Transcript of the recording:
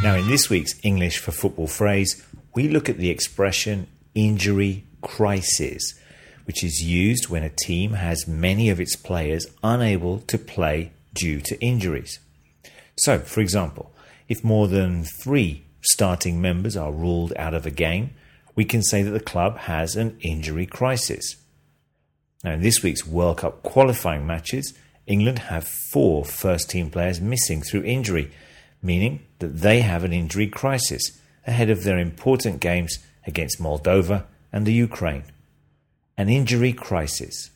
Now, in this week's English for Football phrase, we look at the expression injury crisis, which is used when a team has many of its players unable to play due to injuries. So, for example, if more than three starting members are ruled out of a game, we can say that the club has an injury crisis. Now, in this week's World Cup qualifying matches, England have four first team players missing through injury, meaning that they have an injury crisis ahead of their important games against Moldova and the Ukraine. An injury crisis.